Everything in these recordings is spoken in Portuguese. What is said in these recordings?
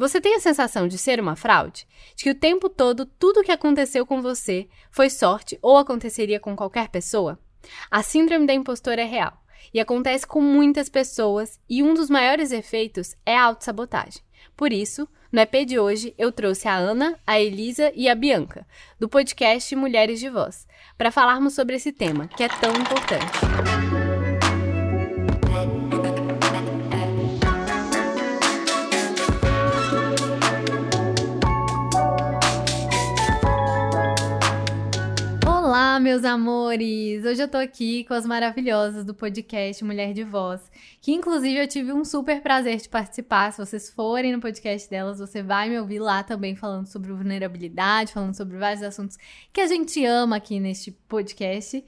Você tem a sensação de ser uma fraude? De que o tempo todo tudo o que aconteceu com você foi sorte ou aconteceria com qualquer pessoa? A síndrome da impostora é real e acontece com muitas pessoas, e um dos maiores efeitos é a autossabotagem. Por isso, no EP de hoje, eu trouxe a Ana, a Elisa e a Bianca, do podcast Mulheres de Voz, para falarmos sobre esse tema que é tão importante. Olá, meus amores! Hoje eu tô aqui com as maravilhosas do podcast Mulher de Voz, que inclusive eu tive um super prazer de participar. Se vocês forem no podcast delas, você vai me ouvir lá também falando sobre vulnerabilidade, falando sobre vários assuntos que a gente ama aqui neste podcast.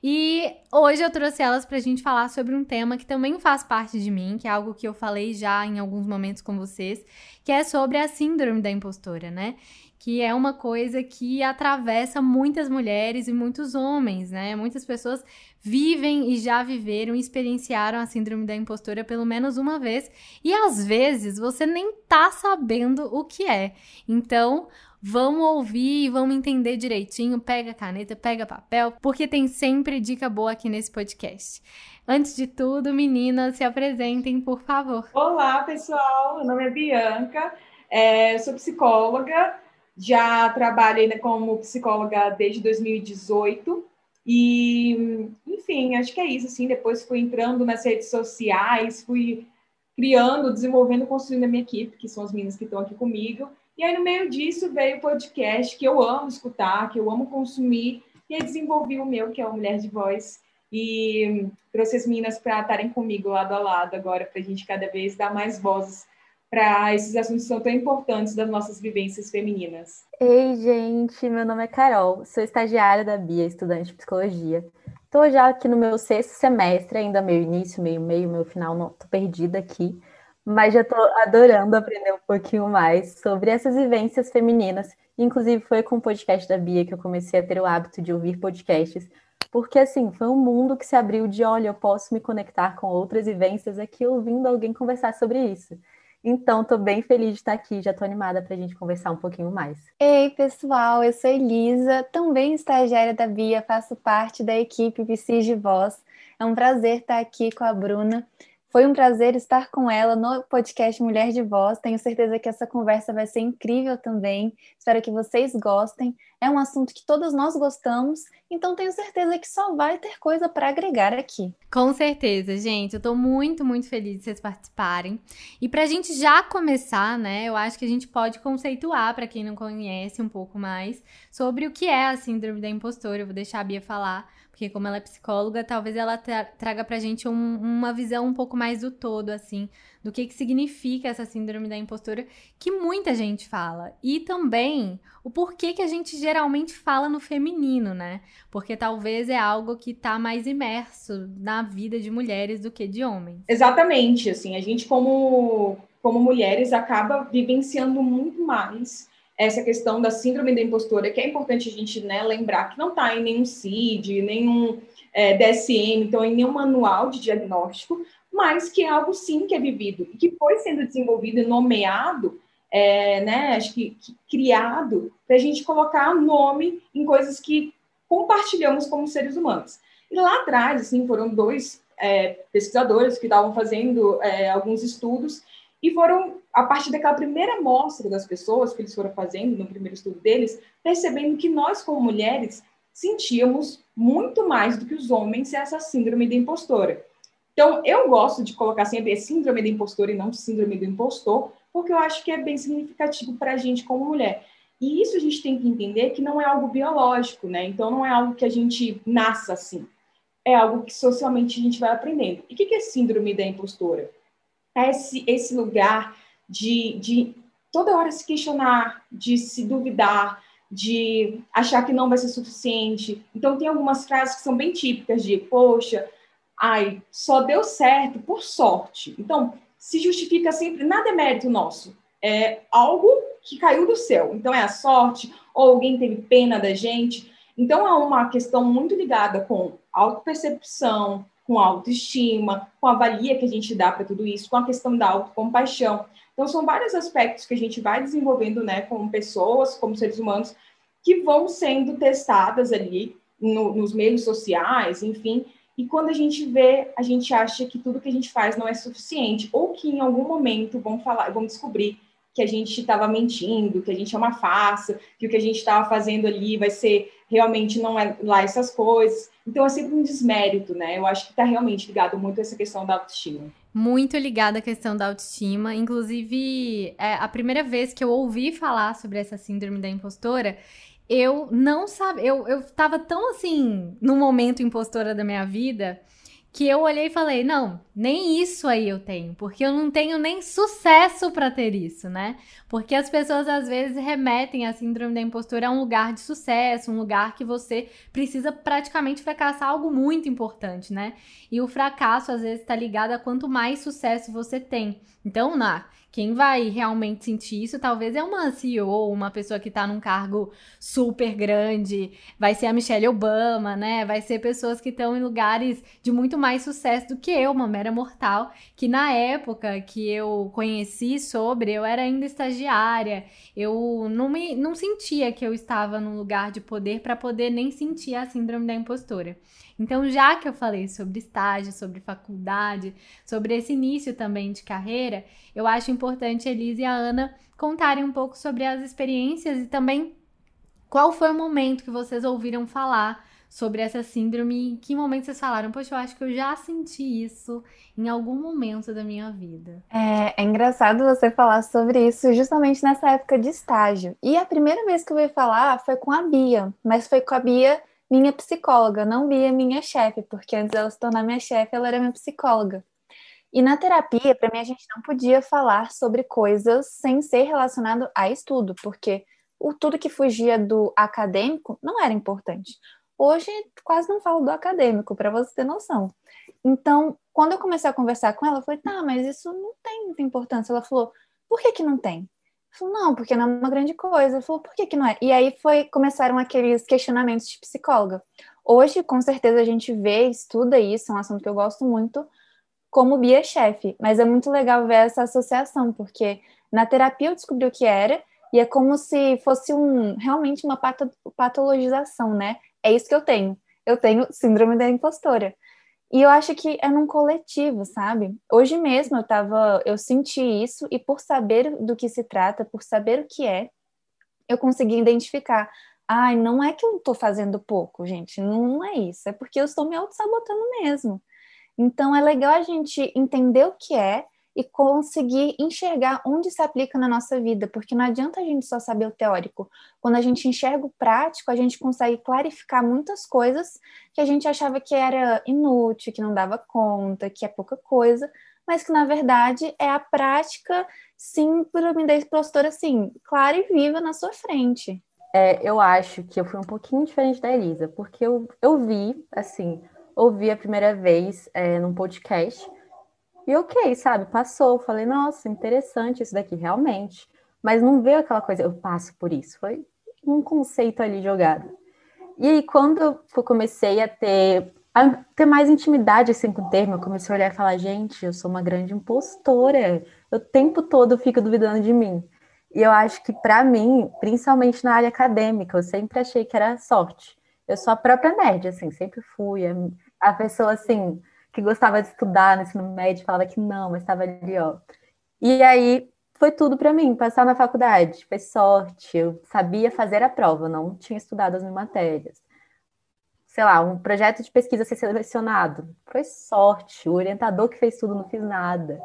E hoje eu trouxe elas pra gente falar sobre um tema que também faz parte de mim, que é algo que eu falei já em alguns momentos com vocês, que é sobre a síndrome da impostora, né? Que é uma coisa que atravessa muitas mulheres e muitos homens, né? Muitas pessoas vivem e já viveram e experienciaram a síndrome da impostora pelo menos uma vez, e às vezes você nem tá sabendo o que é. Então, vamos ouvir e vamos entender direitinho, pega caneta, pega papel, porque tem sempre dica boa aqui nesse podcast. Antes de tudo, meninas, se apresentem, por favor. Olá, pessoal. Meu nome é Bianca, é, sou psicóloga, já trabalhei né, como psicóloga desde 2018 e, enfim, acho que é isso. Assim, depois fui entrando nas redes sociais, fui criando, desenvolvendo, construindo a minha equipe, que são as meninas que estão aqui comigo. E aí, no meio disso, veio o podcast que eu amo escutar, que eu amo consumir, e aí desenvolvi o meu, que é o Mulher de Voz, e trouxe as meninas para estarem comigo lado a lado agora, para a gente cada vez dar mais vozes para esses assuntos que são tão importantes das nossas vivências femininas. Ei, gente, meu nome é Carol, sou estagiária da Bia, estudante de psicologia. Estou já aqui no meu sexto semestre, ainda meio início, meio meio, meu final, não tô perdida aqui, mas já estou adorando aprender um pouquinho mais sobre essas vivências femininas. Inclusive foi com o podcast da Bia que eu comecei a ter o hábito de ouvir podcasts, porque assim, foi um mundo que se abriu de, olha, eu posso me conectar com outras vivências aqui ouvindo alguém conversar sobre isso. Então, estou bem feliz de estar aqui, já estou animada para a gente conversar um pouquinho mais. Ei, pessoal, eu sou Elisa, também estagiária da Bia, faço parte da equipe Psis de Voz. É um prazer estar aqui com a Bruna. Foi um prazer estar com ela no podcast Mulher de Voz. Tenho certeza que essa conversa vai ser incrível também. Espero que vocês gostem. É um assunto que todos nós gostamos, então tenho certeza que só vai ter coisa para agregar aqui. Com certeza, gente. Eu tô muito, muito feliz de vocês participarem. E pra gente já começar, né, eu acho que a gente pode conceituar, para quem não conhece um pouco mais, sobre o que é a síndrome da impostora. Eu vou deixar a Bia falar porque como ela é psicóloga, talvez ela tra traga pra gente um, uma visão um pouco mais do todo, assim, do que, que significa essa síndrome da impostura, que muita gente fala. E também o porquê que a gente geralmente fala no feminino, né? Porque talvez é algo que tá mais imerso na vida de mulheres do que de homens. Exatamente, assim, a gente como, como mulheres acaba vivenciando muito mais essa questão da síndrome da impostora, que é importante a gente né, lembrar que não está em nenhum CID, nenhum é, DSM, então em nenhum manual de diagnóstico, mas que é algo sim que é vivido e que foi sendo desenvolvido e nomeado, é, né, acho que, que criado para a gente colocar nome em coisas que compartilhamos como seres humanos. E lá atrás, assim, foram dois é, pesquisadores que estavam fazendo é, alguns estudos e foram, a partir daquela primeira amostra das pessoas que eles foram fazendo no primeiro estudo deles, percebendo que nós, como mulheres, sentíamos muito mais do que os homens essa síndrome da impostora. Então, eu gosto de colocar sempre síndrome da impostora e não síndrome do impostor, porque eu acho que é bem significativo para a gente como mulher. E isso a gente tem que entender que não é algo biológico, né? Então, não é algo que a gente nasça assim. É algo que socialmente a gente vai aprendendo. E o que é síndrome da impostora? esse, esse lugar de, de toda hora se questionar, de se duvidar, de achar que não vai ser suficiente. Então, tem algumas frases que são bem típicas de, poxa, ai, só deu certo por sorte. Então, se justifica sempre, nada é mérito nosso, é algo que caiu do céu. Então, é a sorte, ou alguém teve pena da gente. Então, é uma questão muito ligada com autopercepção, com autoestima, com a valia que a gente dá para tudo isso, com a questão da autocompaixão. Então, são vários aspectos que a gente vai desenvolvendo, né, como pessoas, como seres humanos, que vão sendo testadas ali no, nos meios sociais, enfim. E quando a gente vê, a gente acha que tudo que a gente faz não é suficiente, ou que em algum momento vão falar, vão descobrir que a gente estava mentindo, que a gente é uma farsa, que o que a gente estava fazendo ali vai ser realmente não é lá essas coisas. Então é sempre um desmérito, né? Eu acho que está realmente ligado muito a essa questão da autoestima. Muito ligada à questão da autoestima. Inclusive, é, a primeira vez que eu ouvi falar sobre essa síndrome da impostora, eu não sabia. Eu, eu tava tão assim, no momento impostora da minha vida que eu olhei e falei: não, nem isso aí eu tenho, porque eu não tenho nem sucesso para ter isso, né? Porque as pessoas às vezes remetem a síndrome da impostura a um lugar de sucesso, um lugar que você precisa praticamente fracassar algo muito importante, né? E o fracasso às vezes está ligado a quanto mais sucesso você tem. Então, na quem vai realmente sentir isso talvez é uma CEO, uma pessoa que está num cargo super grande, vai ser a Michelle Obama, né? Vai ser pessoas que estão em lugares de muito mais sucesso do que eu, uma mera mortal, que na época que eu conheci sobre, eu era ainda estagiária, eu não me não sentia que eu estava num lugar de poder para poder nem sentir a síndrome da impostora. Então, já que eu falei sobre estágio, sobre faculdade, sobre esse início também de carreira, eu acho importante a Elisa e a Ana contarem um pouco sobre as experiências e também qual foi o momento que vocês ouviram falar sobre essa síndrome. Em que momento vocês falaram? Poxa, eu acho que eu já senti isso em algum momento da minha vida. É, é, engraçado você falar sobre isso justamente nessa época de estágio. E a primeira vez que eu ouvi falar foi com a Bia, mas foi com a Bia minha psicóloga, não Bia minha chefe, porque antes dela se tornar minha chefe, ela era minha psicóloga. E na terapia, para mim, a gente não podia falar sobre coisas sem ser relacionado a estudo, porque o tudo que fugia do acadêmico não era importante. Hoje, quase não falo do acadêmico, para você ter noção. Então, quando eu comecei a conversar com ela, eu falei, tá, mas isso não tem muita importância. Ela falou, por que que não tem? Falou, não, porque não é uma grande coisa. Falou, por que, que não é? E aí foi, começaram aqueles questionamentos de psicóloga. Hoje, com certeza, a gente vê, estuda isso, é um assunto que eu gosto muito, como Bia-chefe. Mas é muito legal ver essa associação, porque na terapia eu descobri o que era, e é como se fosse um realmente uma patologização, né? É isso que eu tenho. Eu tenho síndrome da impostora. E eu acho que é num coletivo, sabe? Hoje mesmo eu tava, eu senti isso e por saber do que se trata, por saber o que é, eu consegui identificar. Ai, não é que eu tô fazendo pouco, gente, não é isso, é porque eu estou me auto-sabotando mesmo. Então é legal a gente entender o que é e conseguir enxergar onde se aplica na nossa vida, porque não adianta a gente só saber o teórico. Quando a gente enxerga o prático, a gente consegue clarificar muitas coisas que a gente achava que era inútil, que não dava conta, que é pouca coisa, mas que na verdade é a prática síndrome da impostora, assim, clara e viva na sua frente. É, eu acho que eu fui um pouquinho diferente da Elisa, porque eu, eu vi, assim, ouvi a primeira vez é, num podcast e ok, sabe? Passou. Falei, nossa, interessante isso daqui, realmente. Mas não veio aquela coisa, eu passo por isso. Foi um conceito ali jogado. E aí, quando eu comecei a ter, a ter mais intimidade assim, com o termo, eu comecei a olhar e falar, gente, eu sou uma grande impostora. O tempo todo eu fico duvidando de mim. E eu acho que, para mim, principalmente na área acadêmica, eu sempre achei que era sorte. Eu sou a própria nerd, assim, sempre fui. A pessoa, assim, que gostava de estudar no ensino médio, falava que não, mas estava ali, ó. E aí foi tudo para mim, passar na faculdade, foi sorte, eu sabia fazer a prova, não tinha estudado as minhas matérias. Sei lá, um projeto de pesquisa ser selecionado, foi sorte, o orientador que fez tudo não fiz nada.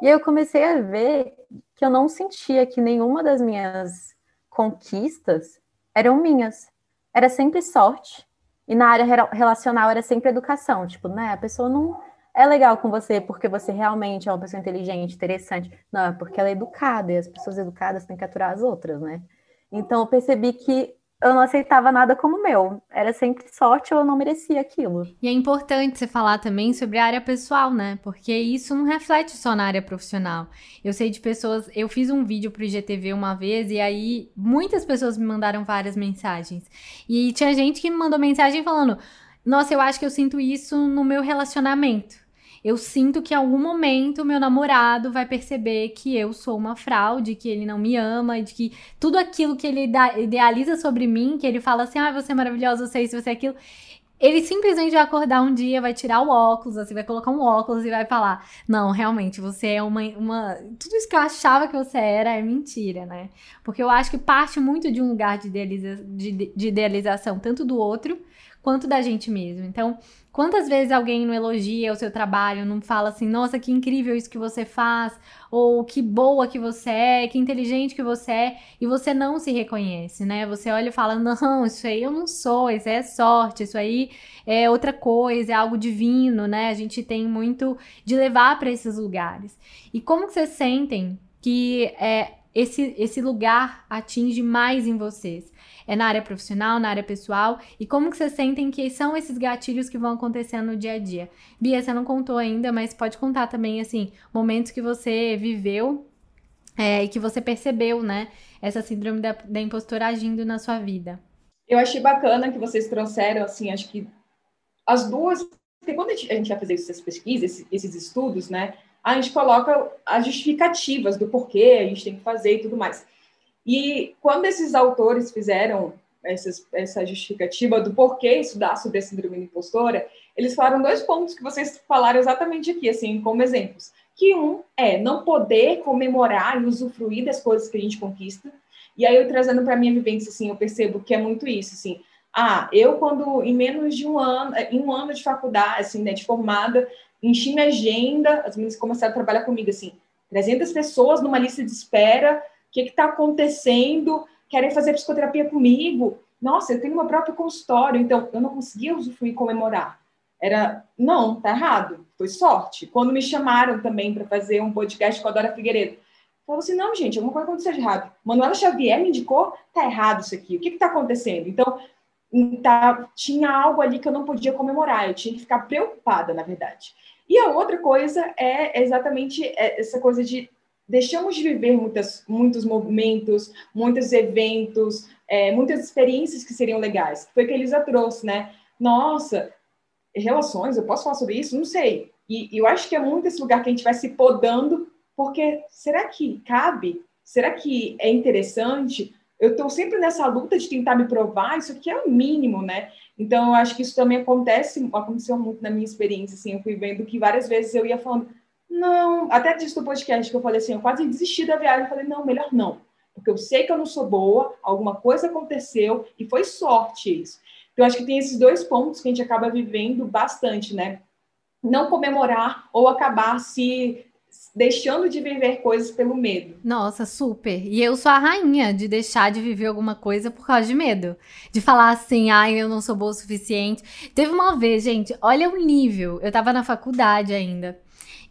E aí eu comecei a ver que eu não sentia que nenhuma das minhas conquistas eram minhas. Era sempre sorte e na área relacional era sempre educação, tipo, né? A pessoa não é legal com você porque você realmente é uma pessoa inteligente, interessante. Não, é porque ela é educada e as pessoas educadas têm que aturar as outras, né? Então eu percebi que eu não aceitava nada como meu. Era sempre sorte ou eu não merecia aquilo. E é importante você falar também sobre a área pessoal, né? Porque isso não reflete só na área profissional. Eu sei de pessoas. Eu fiz um vídeo pro IGTV uma vez e aí muitas pessoas me mandaram várias mensagens. E tinha gente que me mandou mensagem falando Nossa, eu acho que eu sinto isso no meu relacionamento. Eu sinto que em algum momento meu namorado vai perceber que eu sou uma fraude, que ele não me ama, de que tudo aquilo que ele idealiza sobre mim, que ele fala assim, ah, você é maravilhosa, você é isso, você é aquilo, ele simplesmente vai acordar um dia, vai tirar o óculos, assim, vai colocar um óculos e vai falar: Não, realmente, você é uma, uma. Tudo isso que eu achava que você era é mentira, né? Porque eu acho que parte muito de um lugar de, idealiza... de, de idealização, tanto do outro quanto da gente mesmo. Então, quantas vezes alguém não elogia o seu trabalho, não fala assim, nossa, que incrível isso que você faz, ou que boa que você é, que inteligente que você é, e você não se reconhece, né? Você olha e fala, não, isso aí eu não sou, isso aí é sorte, isso aí é outra coisa, é algo divino, né? A gente tem muito de levar para esses lugares. E como que vocês sentem que é, esse, esse lugar atinge mais em vocês? É na área profissional, na área pessoal? E como que vocês sentem que são esses gatilhos que vão acontecendo no dia a dia? Bia, você não contou ainda, mas pode contar também, assim, momentos que você viveu é, e que você percebeu, né? Essa síndrome da, da impostora agindo na sua vida. Eu achei bacana que vocês trouxeram, assim, acho que as duas. Porque quando a gente, vai fazer essas pesquisas, esses estudos, né? A gente coloca as justificativas do porquê a gente tem que fazer e tudo mais. E quando esses autores fizeram essa justificativa do porquê estudar sobre a síndrome impostora, eles falaram dois pontos que vocês falaram exatamente aqui, assim, como exemplos. Que um é não poder comemorar e usufruir das coisas que a gente conquista. E aí, eu trazendo para minha vivência, assim, eu percebo que é muito isso, assim. Ah, eu quando, em menos de um ano, em um ano de faculdade, assim, né, de formada, enchi minha agenda, as meninas começaram a trabalhar comigo, assim, 300 pessoas numa lista de espera, que está acontecendo? Querem fazer psicoterapia comigo? Nossa, eu tenho meu próprio consultório, então eu não conseguia usufruir comemorar. Era, não, tá errado, foi sorte. Quando me chamaram também para fazer um podcast com a Dora Figueiredo, falou assim: não, gente, alguma coisa aconteceu de errado. Manuela Xavier me indicou, tá errado isso aqui, o que está acontecendo? Então, tá, tinha algo ali que eu não podia comemorar, eu tinha que ficar preocupada, na verdade. E a outra coisa é exatamente essa coisa de deixamos de viver muitas, muitos momentos, muitos eventos, é, muitas experiências que seriam legais. Foi o que a Elisa trouxe, né? Nossa, relações, eu posso falar sobre isso? Não sei. E, e eu acho que é muito esse lugar que a gente vai se podando, porque será que cabe? Será que é interessante? Eu estou sempre nessa luta de tentar me provar, isso aqui é o mínimo, né? Então, eu acho que isso também acontece, aconteceu muito na minha experiência, assim, eu fui vendo que várias vezes eu ia falando, não, até disse no podcast que eu falei assim, eu quase desisti da viagem. Eu falei, não, melhor não. Porque eu sei que eu não sou boa, alguma coisa aconteceu e foi sorte isso. Então, acho que tem esses dois pontos que a gente acaba vivendo bastante, né? Não comemorar ou acabar se deixando de viver coisas pelo medo. Nossa, super. E eu sou a rainha de deixar de viver alguma coisa por causa de medo. De falar assim, ai, eu não sou boa o suficiente. Teve uma vez, gente, olha o nível. Eu tava na faculdade ainda.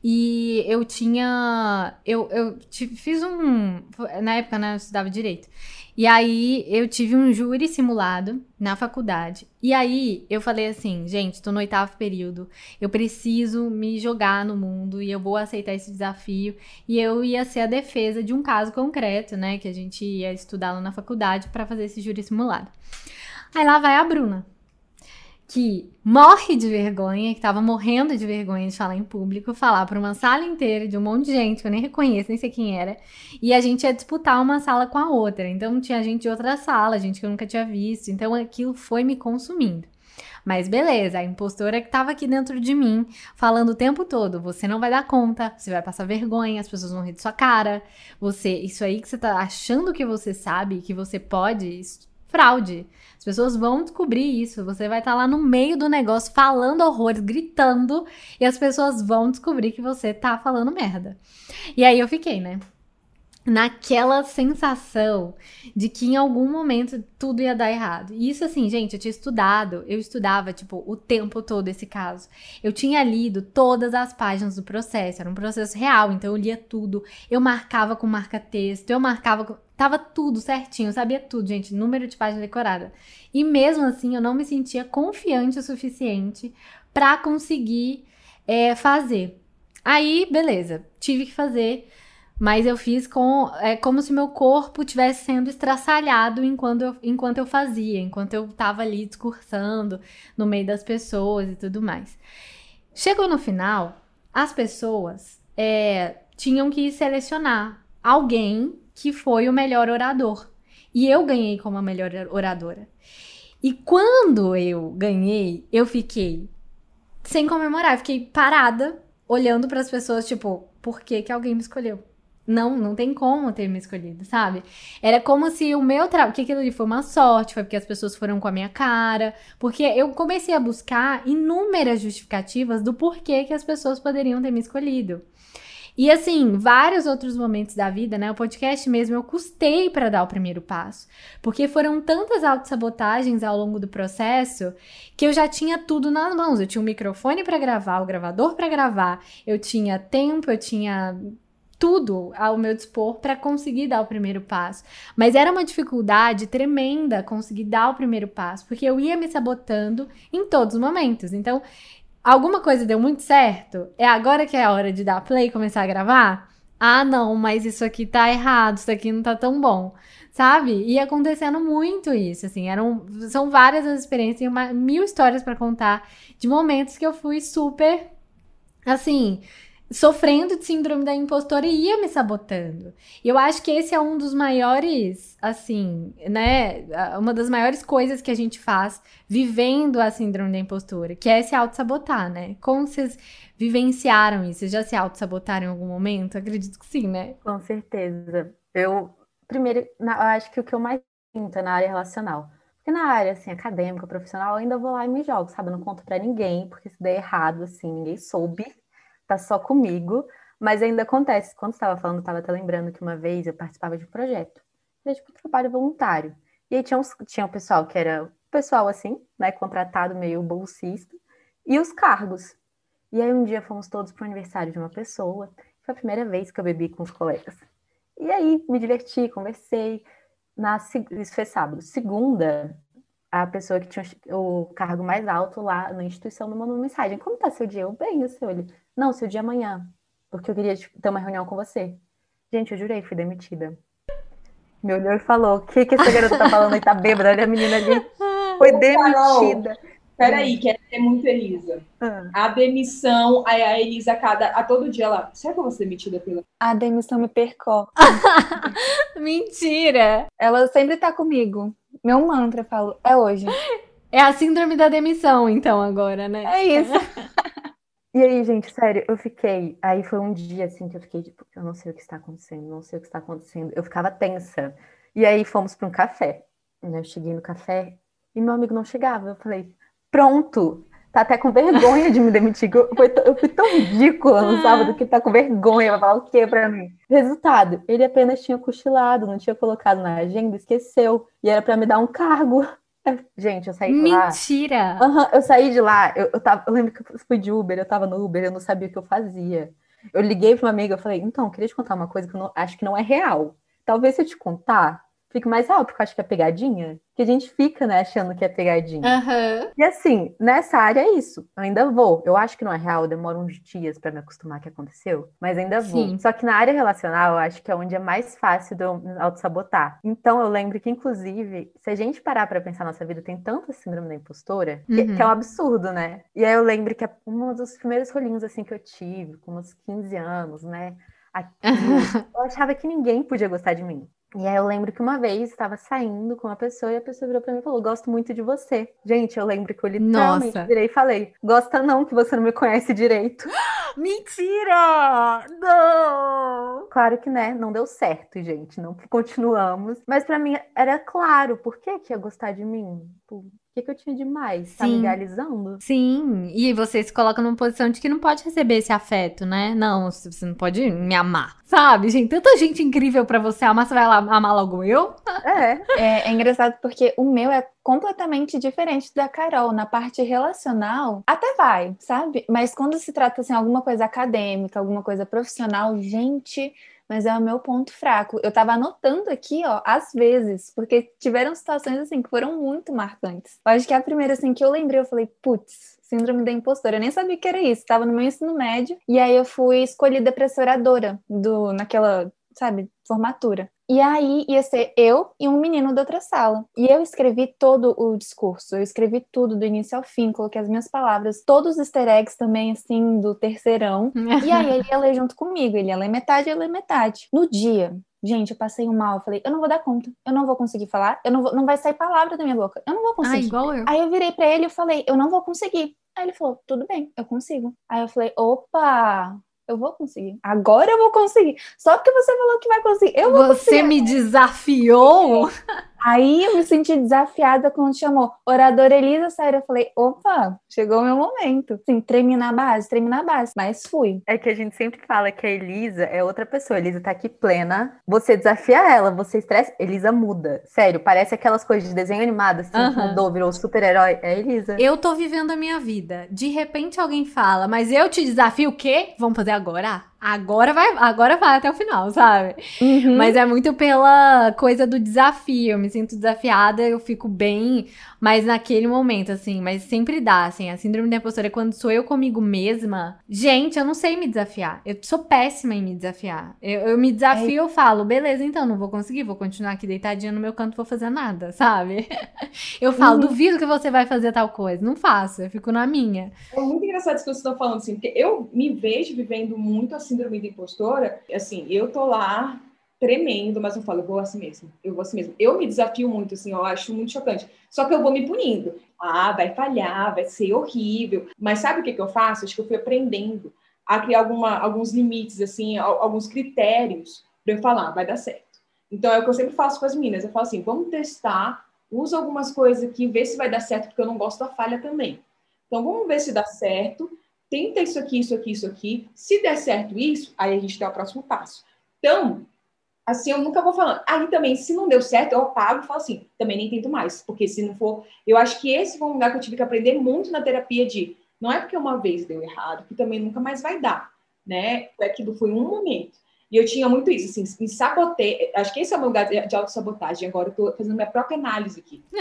E eu tinha. Eu, eu fiz um. Na época, né, eu estudava direito. E aí eu tive um júri simulado na faculdade. E aí eu falei assim, gente, tô no oitavo período, eu preciso me jogar no mundo e eu vou aceitar esse desafio. E eu ia ser a defesa de um caso concreto, né, que a gente ia estudar lá na faculdade para fazer esse júri simulado. Aí lá vai a Bruna que morre de vergonha, que tava morrendo de vergonha de falar em público, falar para uma sala inteira de um monte de gente que eu nem reconheço, nem sei quem era, e a gente ia disputar uma sala com a outra. Então tinha gente de outra sala, gente que eu nunca tinha visto, então aquilo foi me consumindo. Mas beleza, a impostora que tava aqui dentro de mim, falando o tempo todo: você não vai dar conta, você vai passar vergonha, as pessoas vão rir de sua cara, você, isso aí que você tá achando que você sabe, que você pode, fraude. As pessoas vão descobrir isso. Você vai estar tá lá no meio do negócio falando horrores, gritando, e as pessoas vão descobrir que você tá falando merda. E aí eu fiquei, né? Naquela sensação de que em algum momento tudo ia dar errado. E isso assim, gente, eu tinha estudado, eu estudava tipo o tempo todo esse caso. Eu tinha lido todas as páginas do processo, era um processo real, então eu lia tudo. Eu marcava com marca-texto, eu marcava com Tava tudo certinho, sabia tudo, gente, número de página decorada. E mesmo assim, eu não me sentia confiante o suficiente para conseguir é, fazer. Aí, beleza, tive que fazer Mas eu fiz com. É como se meu corpo estivesse sendo estraçalhado enquanto eu, enquanto eu fazia, enquanto eu tava ali discursando no meio das pessoas e tudo mais. Chegou no final, as pessoas é, tinham que selecionar alguém que foi o melhor orador. E eu ganhei como a melhor oradora. E quando eu ganhei, eu fiquei sem comemorar, eu fiquei parada, olhando para as pessoas, tipo, por que, que alguém me escolheu? Não, não tem como ter me escolhido, sabe? Era como se o meu trabalho. Que aquilo ali foi uma sorte, foi porque as pessoas foram com a minha cara. Porque eu comecei a buscar inúmeras justificativas do porquê que as pessoas poderiam ter me escolhido. E assim, vários outros momentos da vida, né? O podcast mesmo eu custei para dar o primeiro passo, porque foram tantas autossabotagens ao longo do processo que eu já tinha tudo nas mãos. Eu tinha um microfone para gravar, o gravador para gravar, eu tinha tempo, eu tinha tudo ao meu dispor para conseguir dar o primeiro passo. Mas era uma dificuldade tremenda conseguir dar o primeiro passo, porque eu ia me sabotando em todos os momentos. Então, alguma coisa deu muito certo? É agora que é a hora de dar play e começar a gravar? Ah, não, mas isso aqui tá errado, isso aqui não tá tão bom. Sabe? E acontecendo muito isso, assim, eram são várias as experiências, uma, mil histórias para contar de momentos que eu fui super assim, sofrendo de síndrome da impostora e ia me sabotando. E eu acho que esse é um dos maiores, assim, né? Uma das maiores coisas que a gente faz vivendo a síndrome da impostora, que é se auto-sabotar, né? Como vocês vivenciaram isso? Vocês já se auto-sabotaram em algum momento? Acredito que sim, né? Com certeza. Eu, primeiro, eu acho que o que eu mais sinto é na área relacional. Porque na área, assim, acadêmica, profissional, eu ainda vou lá e me jogo, sabe? Eu não conto pra ninguém, porque se der errado, assim, ninguém soube tá só comigo, mas ainda acontece. Quando estava falando, estava até lembrando que uma vez eu participava de um projeto, era tipo um trabalho voluntário. E aí tinha, uns, tinha o pessoal que era pessoal assim, né, contratado meio bolsista, e os cargos. E aí um dia fomos todos para o aniversário de uma pessoa. Foi a primeira vez que eu bebi com os colegas. E aí me diverti, conversei. Na, isso foi sábado. Segunda, a pessoa que tinha o cargo mais alto lá na instituição me mandou uma mensagem. Como tá seu dia? Eu, bem, o seu? Ele, não, seu dia é amanhã, porque eu queria tipo, ter uma reunião com você. Gente, eu jurei, fui demitida. Me olhou e falou: O que, que essa garota tá falando aí? Tá bêbada? Olha a menina ali. Foi demitida. Peraí, que é muito Elisa. Ah. A demissão, a, a Elisa, a, cada, a todo dia ela. Será que eu vou ser demitida pela. A demissão me percorre. Mentira! Ela sempre tá comigo. Meu mantra, eu falo, é hoje. É a síndrome da demissão, então, agora, né? É isso. E aí, gente, sério, eu fiquei. Aí foi um dia assim que eu fiquei, tipo, eu não sei o que está acontecendo, não sei o que está acontecendo. Eu ficava tensa. E aí fomos para um café. Né? Eu cheguei no café e meu amigo não chegava. Eu falei, pronto, tá até com vergonha de me demitir. Eu fui, eu fui tão ridícula no sábado que tá com vergonha. Vai falar o quê pra mim? Resultado, ele apenas tinha cochilado, não tinha colocado na agenda, esqueceu. E era para me dar um cargo. Gente, eu saí de lá. Mentira! Uhum, eu saí de lá, eu, eu, tava, eu lembro que eu fui de Uber, eu tava no Uber, eu não sabia o que eu fazia. Eu liguei para uma amiga, eu falei, então, eu queria te contar uma coisa que eu não, acho que não é real. Talvez se eu te contar, fique mais alto, porque eu acho que é pegadinha que a gente fica, né, achando que é pegadinha. Uhum. E assim, nessa área é isso. Eu ainda vou. Eu acho que não é real, demora uns dias para me acostumar que aconteceu, mas ainda vou. Sim. Só que na área relacional, eu acho que é onde é mais fácil de eu auto-sabotar. Então, eu lembro que, inclusive, se a gente parar para pensar na nossa vida, tem tanta síndrome da impostora, que, uhum. que, é um absurdo, né? E aí eu lembro que um dos primeiros rolinhos, assim, que eu tive, com uns 15 anos, né? Aqui, eu achava que ninguém podia gostar de mim. E aí eu lembro que uma vez estava saindo com uma pessoa e a pessoa virou para mim e falou: Gosto muito de você. Gente, eu lembro que eu literalmente Nossa. virei e falei: Gosta não, que você não me conhece direito. Mentira! Não! Claro que, né, não deu certo, gente. Não continuamos. Mas para mim era claro, por que, que ia gostar de mim? Que, que eu tinha demais? Sim. Tá me idealizando? Sim, e você se coloca numa posição de que não pode receber esse afeto, né? Não, você não pode me amar. Sabe, gente? Tanta gente incrível para você amar, você vai lá amar logo eu? É. é. É engraçado porque o meu é completamente diferente da Carol. Na parte relacional, até vai, sabe? Mas quando se trata assim, alguma coisa acadêmica, alguma coisa profissional, gente mas é o meu ponto fraco. Eu tava anotando aqui, ó, às vezes, porque tiveram situações assim que foram muito marcantes. Eu acho que a primeira assim que eu lembrei, eu falei, putz, síndrome da impostora. Eu nem sabia que era isso. Estava no meu ensino médio e aí eu fui escolhida para ser oradora do naquela, sabe, formatura. E aí ia ser eu e um menino da outra sala. E eu escrevi todo o discurso, eu escrevi tudo do início ao fim, coloquei as minhas palavras, todos os easter eggs também, assim, do terceirão. e aí ele ia ler junto comigo, ele ia ler metade, eu ia ler metade. No dia, Gente, eu passei um mal. Eu falei, eu não vou dar conta. Eu não vou conseguir falar. Eu não, vou, não vai sair palavra da minha boca. Eu não vou conseguir. Ah, igual eu. Aí eu virei para ele e falei, eu não vou conseguir. Aí ele falou, tudo bem, eu consigo. Aí eu falei, opa, eu vou conseguir. Agora eu vou conseguir. Só porque você falou que vai conseguir. Eu vou você conseguir. me desafiou? Aí eu me senti desafiada quando chamou oradora Elisa Sério. Eu falei, opa, chegou o meu momento. Sim, treme na base, treme na base. Mas fui. É que a gente sempre fala que a Elisa é outra pessoa. A Elisa tá aqui plena. Você desafia ela, você estressa. Elisa muda. Sério, parece aquelas coisas de desenho animado, assim, Aham. mudou, virou super-herói. É a Elisa. Eu tô vivendo a minha vida. De repente alguém fala, mas eu te desafio o quê? Vamos fazer agora? Agora vai, agora vai até o final, sabe? Uhum. Mas é muito pela coisa do desafio. Eu me sinto desafiada, eu fico bem, mas naquele momento, assim, mas sempre dá, assim. A síndrome da impostora é quando sou eu comigo mesma. Gente, eu não sei me desafiar. Eu sou péssima em me desafiar. Eu, eu me desafio, eu falo, beleza, então, não vou conseguir, vou continuar aqui deitadinha no meu canto, vou fazer nada, sabe? Eu falo, duvido que você vai fazer tal coisa. Não faço, eu fico na minha. É muito engraçado isso que vocês estão falando, assim, porque eu me vejo vivendo muito a síndrome da impostora. Assim, eu tô lá tremendo, mas eu falo, eu vou assim mesmo, eu vou assim mesmo. Eu me desafio muito, assim, eu acho muito chocante. Só que eu vou me punindo. Ah, vai falhar, vai ser horrível. Mas sabe o que, que eu faço? Acho que eu fui aprendendo a criar alguma, alguns limites, assim, al- alguns critérios para eu falar, vai dar certo. Então é o que eu sempre faço com as meninas. Eu falo assim, vamos testar, usa algumas coisas aqui, vê se vai dar certo, porque eu não gosto da falha também. Então vamos ver se dá certo. Tenta isso aqui, isso aqui, isso aqui. Se der certo isso, aí a gente dá o próximo passo. Então, assim, eu nunca vou falando. Aí também, se não deu certo, eu apago e falo assim, também nem tento mais. Porque se não for. Eu acho que esse foi um lugar que eu tive que aprender muito na terapia de não é porque uma vez deu errado, que também nunca mais vai dar. Né? Aquilo foi um momento. E eu tinha muito isso, assim, me sabotei. Acho que esse é o meu lugar de autossabotagem. Agora eu tô fazendo minha própria análise aqui.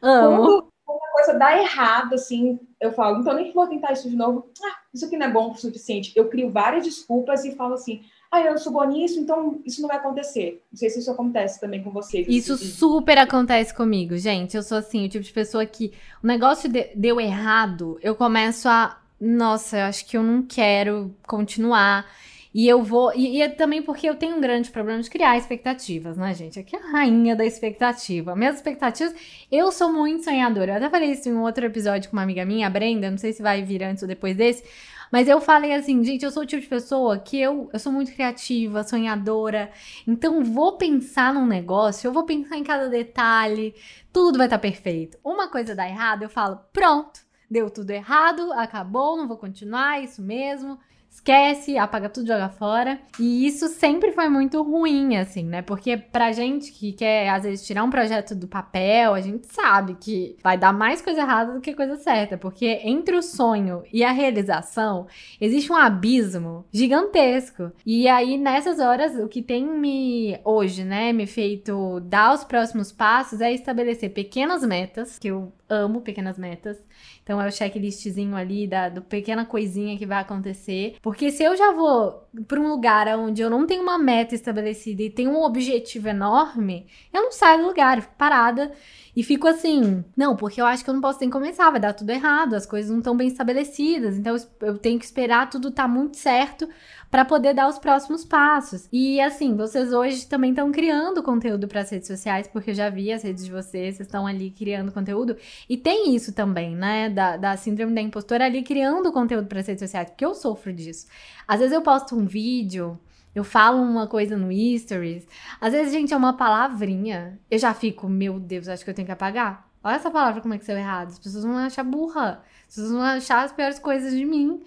Então, Amo. Quando uma coisa dá errado, assim, eu falo, então nem vou tentar isso de novo. Ah, isso aqui não é bom o suficiente. Eu crio várias desculpas e falo assim, ah, eu sou boa nisso, então isso não vai acontecer. Não sei se isso acontece também com vocês. Isso assim, super acontece comigo, gente. Eu sou assim, o tipo de pessoa que o negócio de- deu errado, eu começo a. Nossa, eu acho que eu não quero continuar. E eu vou. E, e é também porque eu tenho um grande problema de criar expectativas, né, gente? Aqui é a rainha da expectativa. Minhas expectativas. Eu sou muito sonhadora. Eu até falei isso em um outro episódio com uma amiga minha, a Brenda. Não sei se vai vir antes ou depois desse. Mas eu falei assim, gente, eu sou o tipo de pessoa que eu, eu sou muito criativa, sonhadora. Então, vou pensar num negócio, eu vou pensar em cada detalhe, tudo vai estar perfeito. Uma coisa dá errado, eu falo, pronto, deu tudo errado, acabou, não vou continuar, é isso mesmo. Esquece, apaga tudo, joga fora. E isso sempre foi muito ruim, assim, né? Porque pra gente que quer, às vezes, tirar um projeto do papel, a gente sabe que vai dar mais coisa errada do que coisa certa. Porque entre o sonho e a realização, existe um abismo gigantesco. E aí, nessas horas, o que tem me, hoje, né, me feito dar os próximos passos é estabelecer pequenas metas, que eu amo pequenas metas. Então é o checklistzinho ali da do pequena coisinha que vai acontecer. Porque se eu já vou para um lugar onde eu não tenho uma meta estabelecida e tenho um objetivo enorme, eu não saio do lugar, eu fico parada e fico assim, não, porque eu acho que eu não posso nem começar, vai dar tudo errado, as coisas não estão bem estabelecidas, então eu- tenho que esperar tudo tá muito certo para poder dar os próximos passos. E assim, vocês hoje também estão criando conteúdo para as redes sociais, porque eu já vi as redes de vocês, vocês estão ali criando conteúdo. E tem isso também, né? Da, da síndrome da impostora ali criando conteúdo para as redes sociais, porque eu sofro disso. Às vezes eu posto um vídeo. Eu falo uma coisa no Stories. Às vezes, gente, é uma palavrinha. Eu já fico, meu Deus, acho que eu tenho que apagar. Olha essa palavra como é que saiu errado. As pessoas vão achar burra. As pessoas vão achar as piores coisas de mim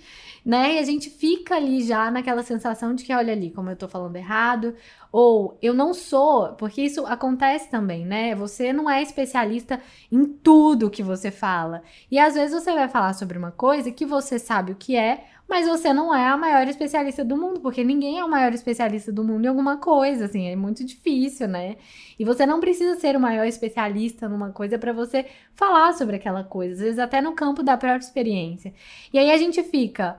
né? E a gente fica ali já naquela sensação de que, olha ali, como eu tô falando errado, ou eu não sou, porque isso acontece também, né? Você não é especialista em tudo que você fala. E às vezes você vai falar sobre uma coisa que você sabe o que é, mas você não é a maior especialista do mundo, porque ninguém é o maior especialista do mundo em alguma coisa, assim, é muito difícil, né? E você não precisa ser o maior especialista numa coisa para você falar sobre aquela coisa, às vezes até no campo da própria experiência. E aí a gente fica,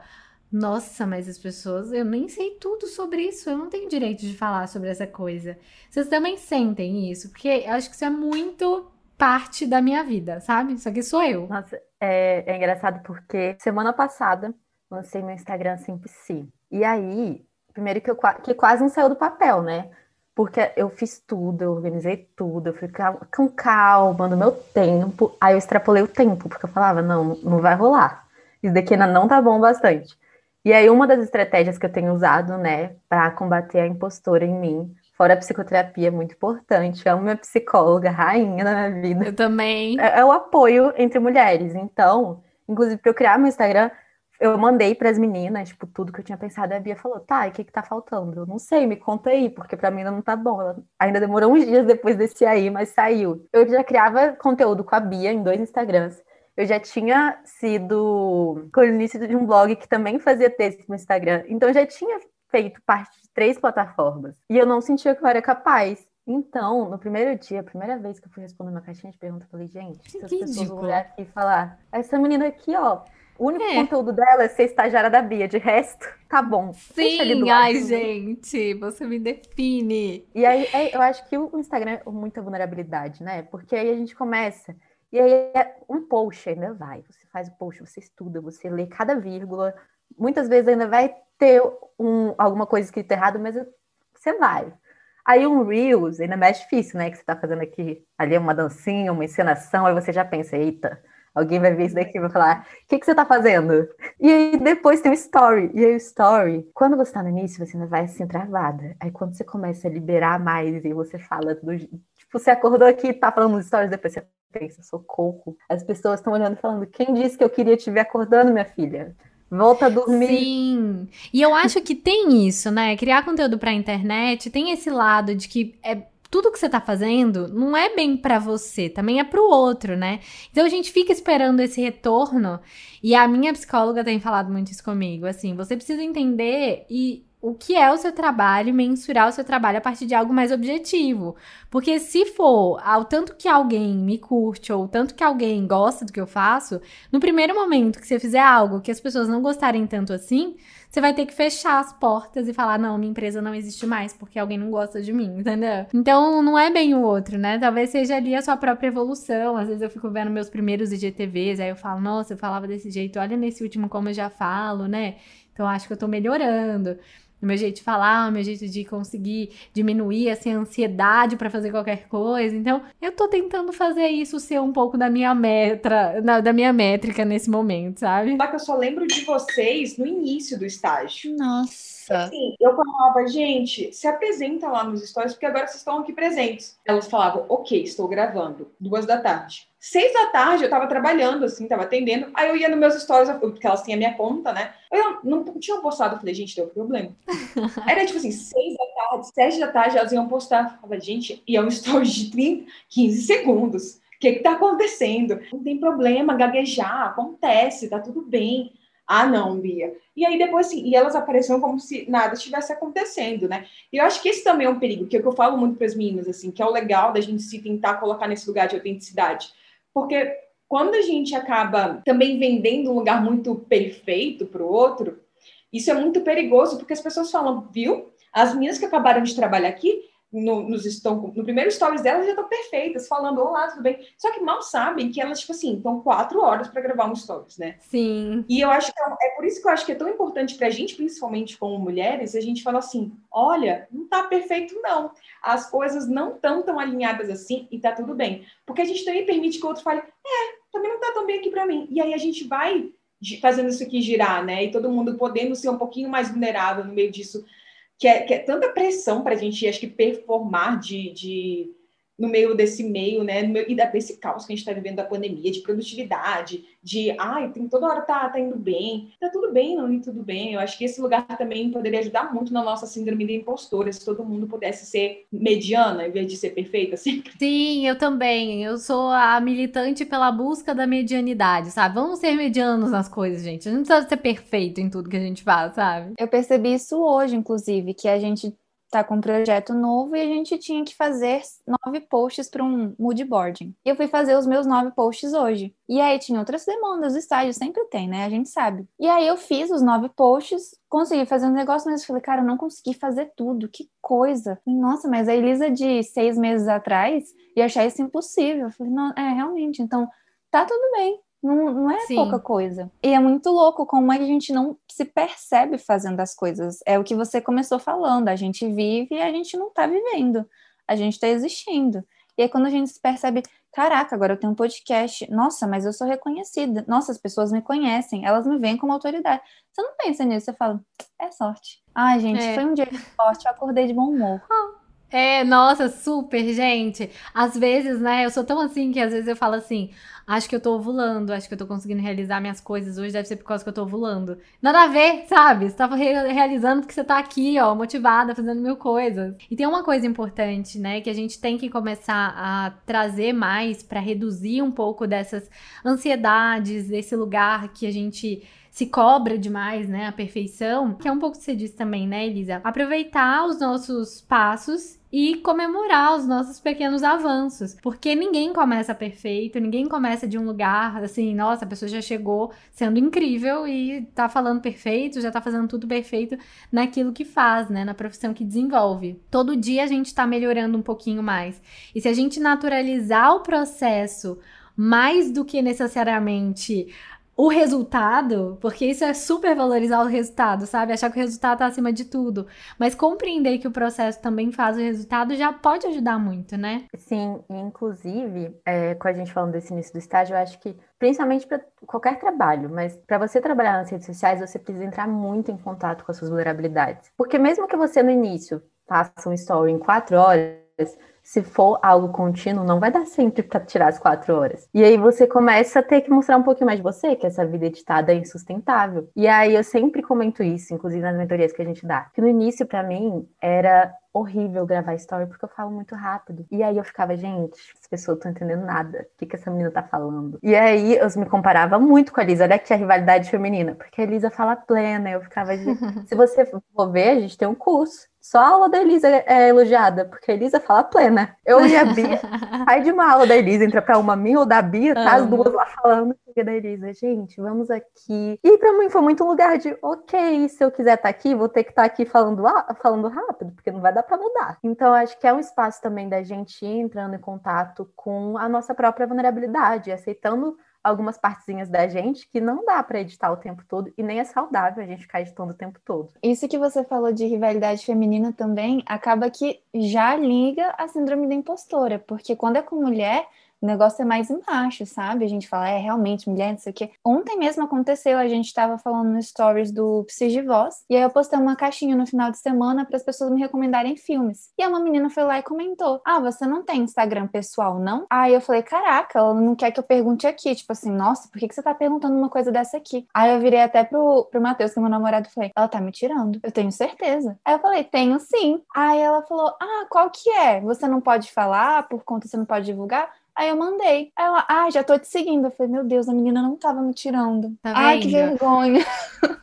nossa, mas as pessoas, eu nem sei tudo sobre isso, eu não tenho direito de falar sobre essa coisa. Vocês também sentem isso, porque eu acho que isso é muito parte da minha vida, sabe? Isso aqui sou eu. Nossa, é, é engraçado porque semana passada lancei meu Instagram Sempre Si. E aí, primeiro que, eu, que quase não saiu do papel, né? Porque eu fiz tudo, eu organizei tudo, eu fui com calma, no meu tempo. Aí eu extrapolei o tempo, porque eu falava, não, não vai rolar. Isso daqui ainda não tá bom bastante. E aí, uma das estratégias que eu tenho usado, né, para combater a impostora em mim, fora a psicoterapia, muito importante, amo minha psicóloga, rainha da minha vida. Eu também. É, é o apoio entre mulheres. Então, inclusive, para eu criar meu Instagram, eu mandei para as meninas, tipo, tudo que eu tinha pensado. E a Bia falou: tá, e o que que tá faltando? Eu não sei, me conta aí, porque para mim ainda não tá bom. Ela ainda demorou uns dias depois desse aí, mas saiu. Eu já criava conteúdo com a Bia em dois Instagrams. Eu já tinha sido colunista de um blog que também fazia texto no Instagram. Então eu já tinha feito parte de três plataformas. E eu não sentia que eu era capaz. Então, no primeiro dia, a primeira vez que eu fui responder uma caixinha de perguntas, eu falei, gente, se as pessoas vão olhar aqui e falar, essa menina aqui, ó, o único é. conteúdo dela é ser estagiária da Bia, de resto, tá bom. Sim, ai, gente, você me define. E aí, é, eu acho que o Instagram é muita vulnerabilidade, né? Porque aí a gente começa, e aí é um post ainda vai. Você faz o post, você estuda, você lê cada vírgula. Muitas vezes ainda vai ter um, alguma coisa escrita errado, mas você vai. Aí um Reels ainda é mais difícil, né? Que você tá fazendo aqui, ali uma dancinha, uma encenação, aí você já pensa, eita, Alguém vai ver isso daqui e vai falar: o que, que você tá fazendo? E aí depois tem o story. E aí o story, quando você tá no início, você ainda vai assim travada. Aí quando você começa a liberar mais e você fala do. Tipo, você acordou aqui e tá falando nos stories, depois você pensa, socorro. As pessoas estão olhando e falando: quem disse que eu queria te ver acordando, minha filha? Volta a dormir. Sim. E eu acho que tem isso, né? Criar conteúdo pra internet tem esse lado de que é tudo que você tá fazendo não é bem para você, também é pro outro, né? Então a gente fica esperando esse retorno. E a minha psicóloga tem falado muito isso comigo, assim, você precisa entender e o que é o seu trabalho, mensurar o seu trabalho a partir de algo mais objetivo. Porque se for ao tanto que alguém me curte ou tanto que alguém gosta do que eu faço, no primeiro momento que você fizer algo que as pessoas não gostarem tanto assim, você vai ter que fechar as portas e falar: não, minha empresa não existe mais porque alguém não gosta de mim, entendeu? Então não é bem o outro, né? Talvez seja ali a sua própria evolução. Às vezes eu fico vendo meus primeiros IGTVs, aí eu falo: nossa, eu falava desse jeito, olha nesse último como eu já falo, né? Então acho que eu tô melhorando o meu jeito de falar, o meu jeito de conseguir diminuir assim, a ansiedade para fazer qualquer coisa. Então, eu tô tentando fazer isso ser um pouco da minha metra, da minha métrica nesse momento, sabe? Só que eu só lembro de vocês no início do estágio. Nossa. Assim, eu falava, gente, se apresenta lá nos stories, porque agora vocês estão aqui presentes. Elas falavam, ok, estou gravando, duas da tarde. Seis da tarde eu tava trabalhando, assim, tava atendendo. Aí eu ia nos meus stories, porque elas têm a minha conta, né? Eu não, não tinha postado, eu falei, gente, deu problema. Era tipo assim, seis da tarde, sete da tarde, elas iam postar. Eu falei, gente, e é um story de 30, 15 segundos. O que que tá acontecendo? Não tem problema, gaguejar, acontece, tá tudo bem. Ah, não, Bia. E aí depois, assim, e elas apareceram como se nada estivesse acontecendo, né? E eu acho que esse também é um perigo, que é o que eu falo muito para as meninas, assim, que é o legal da gente se tentar colocar nesse lugar de autenticidade. Porque quando a gente acaba também vendendo um lugar muito perfeito para o outro, isso é muito perigoso, porque as pessoas falam, viu? As meninas que acabaram de trabalhar aqui, no, nos estão, no primeiro stories delas já estão perfeitas, falando olá, tudo bem. Só que mal sabem que elas, tipo assim, estão quatro horas para gravar um stories, né? Sim. E eu acho que é, é, por isso que eu acho que é tão importante para a gente, principalmente como mulheres, a gente fala assim: olha, não tá perfeito, não. As coisas não estão tão alinhadas assim e tá tudo bem. Porque a gente também permite que o outro fale, é, também não tá tão bem aqui para mim. E aí a gente vai fazendo isso aqui girar, né? E todo mundo podendo ser um pouquinho mais vulnerável no meio disso que é, que é tanta pressão para a gente, acho que, performar de, de no meio desse meio, né, meio, e desse caos que a gente está vivendo da pandemia, de produtividade, de, ai, tem toda hora tá, tá indo bem, tá tudo bem, não ir tudo bem. Eu acho que esse lugar também poderia ajudar muito na nossa síndrome da impostora, se todo mundo pudesse ser mediana em vez de ser perfeita sempre. Sim, eu também. Eu sou a militante pela busca da medianidade, sabe? Vamos ser medianos nas coisas, gente. A gente não precisa ser perfeito em tudo que a gente faz, sabe? Eu percebi isso hoje, inclusive, que a gente tá com um projeto novo e a gente tinha que fazer nove posts para um mood boarding. Eu fui fazer os meus nove posts hoje. E aí tinha outras demandas do estágio, sempre tem, né? A gente sabe. E aí eu fiz os nove posts, consegui fazer um negócio, mas eu falei, cara, eu não consegui fazer tudo. Que coisa. Nossa, mas a Elisa de seis meses atrás ia achar isso impossível. Eu falei, não, é, realmente. Então, tá tudo bem. Não, não é Sim. pouca coisa. E é muito louco como é que a gente não se percebe fazendo as coisas. É o que você começou falando. A gente vive e a gente não tá vivendo. A gente tá existindo. E aí quando a gente se percebe, caraca, agora eu tenho um podcast. Nossa, mas eu sou reconhecida. Nossa, as pessoas me conhecem. Elas me veem como autoridade. Você não pensa nisso. Você fala, é sorte. Ai, gente, é. foi um dia de sorte. Eu acordei de bom humor. É, nossa, super, gente. Às vezes, né, eu sou tão assim que às vezes eu falo assim: acho que eu tô ovulando, acho que eu tô conseguindo realizar minhas coisas hoje, deve ser por causa que eu tô ovulando. Nada a ver, sabe? Você tava re realizando porque você tá aqui, ó, motivada, fazendo mil coisas. E tem uma coisa importante, né, que a gente tem que começar a trazer mais para reduzir um pouco dessas ansiedades, desse lugar que a gente se cobra demais, né, a perfeição, que é um pouco que você disse também, né, Elisa? Aproveitar os nossos passos e comemorar os nossos pequenos avanços, porque ninguém começa perfeito, ninguém começa de um lugar assim, nossa, a pessoa já chegou sendo incrível e tá falando perfeito, já tá fazendo tudo perfeito naquilo que faz, né, na profissão que desenvolve. Todo dia a gente tá melhorando um pouquinho mais. E se a gente naturalizar o processo mais do que necessariamente o resultado, porque isso é super valorizar o resultado, sabe? Achar que o resultado tá acima de tudo. Mas compreender que o processo também faz o resultado já pode ajudar muito, né? Sim, inclusive, é, com a gente falando desse início do estágio, eu acho que, principalmente para qualquer trabalho, mas para você trabalhar nas redes sociais, você precisa entrar muito em contato com as suas vulnerabilidades. Porque mesmo que você no início faça um story em quatro horas, se for algo contínuo, não vai dar sempre para tirar as quatro horas. E aí você começa a ter que mostrar um pouquinho mais de você, que essa vida editada é insustentável. E aí eu sempre comento isso, inclusive nas mentorias que a gente dá, que no início para mim era horrível gravar story porque eu falo muito rápido. E aí eu ficava, gente, as pessoas não estão entendendo nada. O que, que essa menina tá falando? E aí eu me comparava muito com a Lisa. Olha aqui a rivalidade feminina, porque a Elisa fala plena. Eu ficava, se você for ver, a gente tem um curso. Só a aula da Elisa é elogiada, porque a Elisa fala plena. Eu e a Bia, sai de uma aula da Elisa, entra pra uma minha ou da Bia, tá as duas lá falando da Elisa. Gente, vamos aqui. E pra mim foi muito um lugar de, ok, se eu quiser estar tá aqui, vou ter que estar tá aqui falando, falando rápido, porque não vai dar pra mudar. Então, acho que é um espaço também da gente ir entrando em contato com a nossa própria vulnerabilidade, aceitando algumas partezinhas da gente que não dá para editar o tempo todo e nem é saudável a gente ficar editando o tempo todo. Isso que você falou de rivalidade feminina também acaba que já liga a síndrome da impostora, porque quando é com mulher, o negócio é mais embaixo, sabe? A gente fala, é realmente mulher, não sei o quê. Ontem mesmo aconteceu, a gente tava falando no stories do Psi de Voz, e aí eu postei uma caixinha no final de semana para as pessoas me recomendarem filmes. E aí uma menina foi lá e comentou: Ah, você não tem Instagram pessoal, não? Aí eu falei: Caraca, ela não quer que eu pergunte aqui. Tipo assim, nossa, por que, que você tá perguntando uma coisa dessa aqui? Aí eu virei até pro, pro Matheus, que é meu namorado, e falei: Ela tá me tirando. Eu tenho certeza. Aí eu falei: Tenho sim. Aí ela falou: Ah, qual que é? Você não pode falar por conta, você não pode divulgar? Aí eu mandei. Aí ela, ah, já tô te seguindo. Eu falei, meu Deus, a menina não tava me tirando. Tá Ai, que vergonha.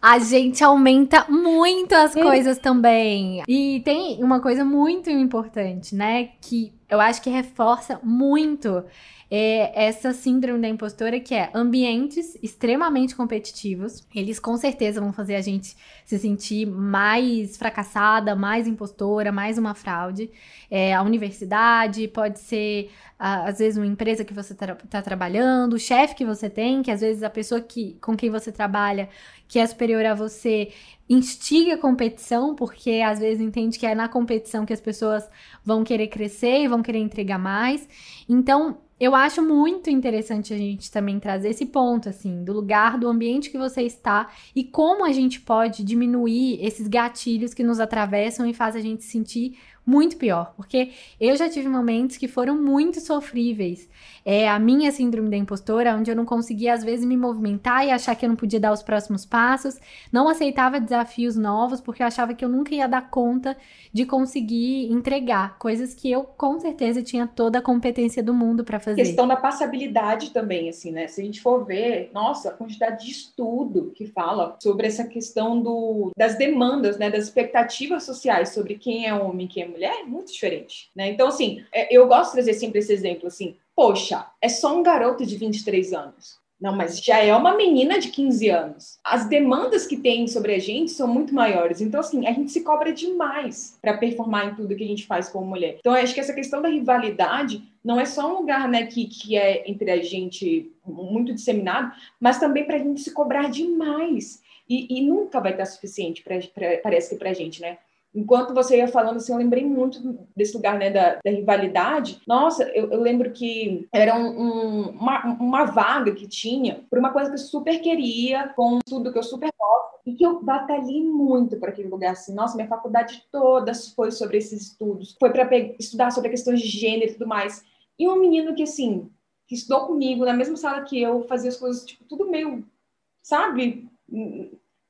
A gente aumenta muito as coisas também. E tem uma coisa muito importante, né? Que eu acho que reforça muito é essa síndrome da impostora, que é ambientes extremamente competitivos. Eles com certeza vão fazer a gente se sentir mais fracassada, mais impostora, mais uma fraude. É, a universidade pode ser, às vezes, uma empresa que você está tra trabalhando, o chefe que você tem, que às vezes a pessoa que, com quem você trabalha, que é superior a você, instiga a competição, porque às vezes entende que é na competição que as pessoas vão querer crescer e vão querer entregar mais. Então, eu acho muito interessante a gente também trazer esse ponto, assim, do lugar, do ambiente que você está e como a gente pode diminuir esses gatilhos que nos atravessam e faz a gente sentir muito pior, porque eu já tive momentos que foram muito sofríveis. É a minha síndrome da impostora, onde eu não conseguia às vezes me movimentar e achar que eu não podia dar os próximos passos, não aceitava desafios novos porque eu achava que eu nunca ia dar conta de conseguir entregar coisas que eu com certeza tinha toda a competência do mundo para fazer. Questão da passabilidade também, assim, né? Se a gente for ver, nossa, a quantidade de estudo que fala sobre essa questão do, das demandas, né, das expectativas sociais sobre quem é homem quem é mulher é muito diferente, né? Então, assim, é, eu gosto de trazer sempre esse exemplo, assim, poxa, é só um garoto de 23 anos. Não, mas já é uma menina de 15 anos. As demandas que tem sobre a gente são muito maiores. Então, assim, a gente se cobra demais para performar em tudo que a gente faz como mulher. Então, acho que essa questão da rivalidade não é só um lugar né, que, que é entre a gente muito disseminado, mas também para a gente se cobrar demais. E, e nunca vai estar suficiente, pra, pra, parece que para a gente, né? Enquanto você ia falando, assim, eu lembrei muito desse lugar, né, da, da rivalidade. Nossa, eu, eu, lembro que era um, um, uma, uma vaga que tinha por uma coisa que eu super queria, com tudo que eu super gosto, e que eu batalhei muito para aquele lugar, assim. Nossa, minha faculdade toda foi sobre esses estudos, foi para estudar sobre questões de gênero e tudo mais. E um menino que, assim, que estudou comigo na mesma sala que eu, fazia as coisas, tipo, tudo meio, sabe?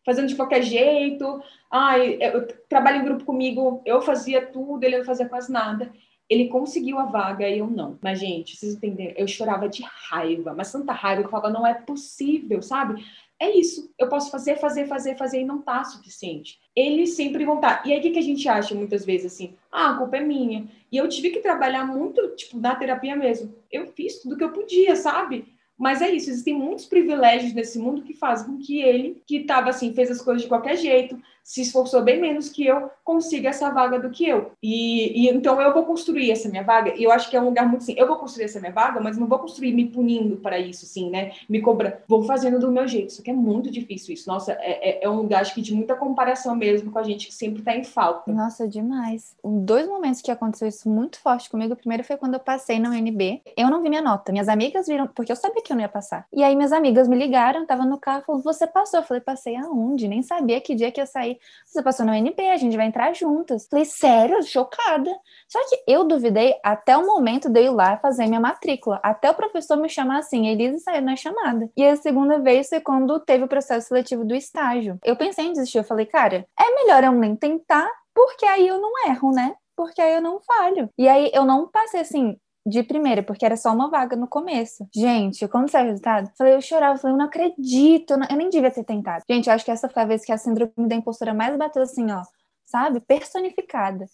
Fazendo de qualquer jeito. Ai, eu trabalho em grupo comigo, eu fazia tudo, ele não fazia quase nada. Ele conseguiu a vaga e eu não. Mas, gente, vocês entenderam? Eu chorava de raiva, mas tanta raiva que eu falava, não é possível, sabe? É isso. Eu posso fazer, fazer, fazer, fazer e não tá suficiente. Eles sempre vão estar. Tá. E aí, o que, que a gente acha muitas vezes assim? Ah, a culpa é minha. E eu tive que trabalhar muito, tipo, na terapia mesmo. Eu fiz tudo que eu podia, sabe? Mas é isso, existem muitos privilégios nesse mundo que fazem com que ele, que estava assim, fez as coisas de qualquer jeito, se esforçou bem menos que eu, consiga essa vaga do que eu. E, e, então eu vou construir essa minha vaga, e eu acho que é um lugar muito assim, eu vou construir essa minha vaga, mas não vou construir me punindo para isso, assim, né? Me cobra, vou fazendo do meu jeito. Só que é muito difícil isso. Nossa, é, é, é um lugar acho que de muita comparação mesmo com a gente que sempre está em falta. Nossa, demais. Dois momentos que aconteceu isso muito forte comigo. O primeiro foi quando eu passei na UNB. Eu não vi minha nota. Minhas amigas viram, porque eu sabia que eu não ia passar. E aí minhas amigas me ligaram, tava no carro, falou, você passou? Eu falei, passei aonde? Nem sabia que dia que ia sair. Você passou no UNB, a gente vai entrar juntas. Falei, sério? Chocada. Só que eu duvidei até o momento de eu ir lá fazer minha matrícula. Até o professor me chamar assim, Elisa saiu na chamada. E a segunda vez foi quando teve o processo seletivo do estágio. Eu pensei em desistir. Eu falei, cara, é melhor eu nem tentar, porque aí eu não erro, né? Porque aí eu não falho. E aí eu não passei assim, de primeira, porque era só uma vaga no começo. Gente, quando saiu o resultado, falei, eu chorava, falei, eu não acredito, eu, não... eu, nem devia ter tentado. Gente, eu acho que essa foi a vez que a síndrome da impostora mais bateu assim, ó, sabe? Personificada.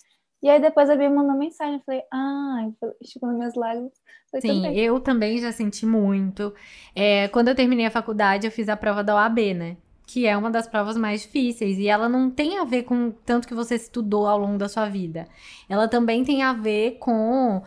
E aí depois a Bia mandou mensagem, eu falei, ah, chegou nas minhas lágrimas. Sim, também. eu também já senti muito. É, quando eu terminei a faculdade, eu fiz a prova da OAB, né? que é uma das provas mais difíceis e ela não tem a ver com tanto que você estudou ao longo da sua vida. Ela também tem a ver com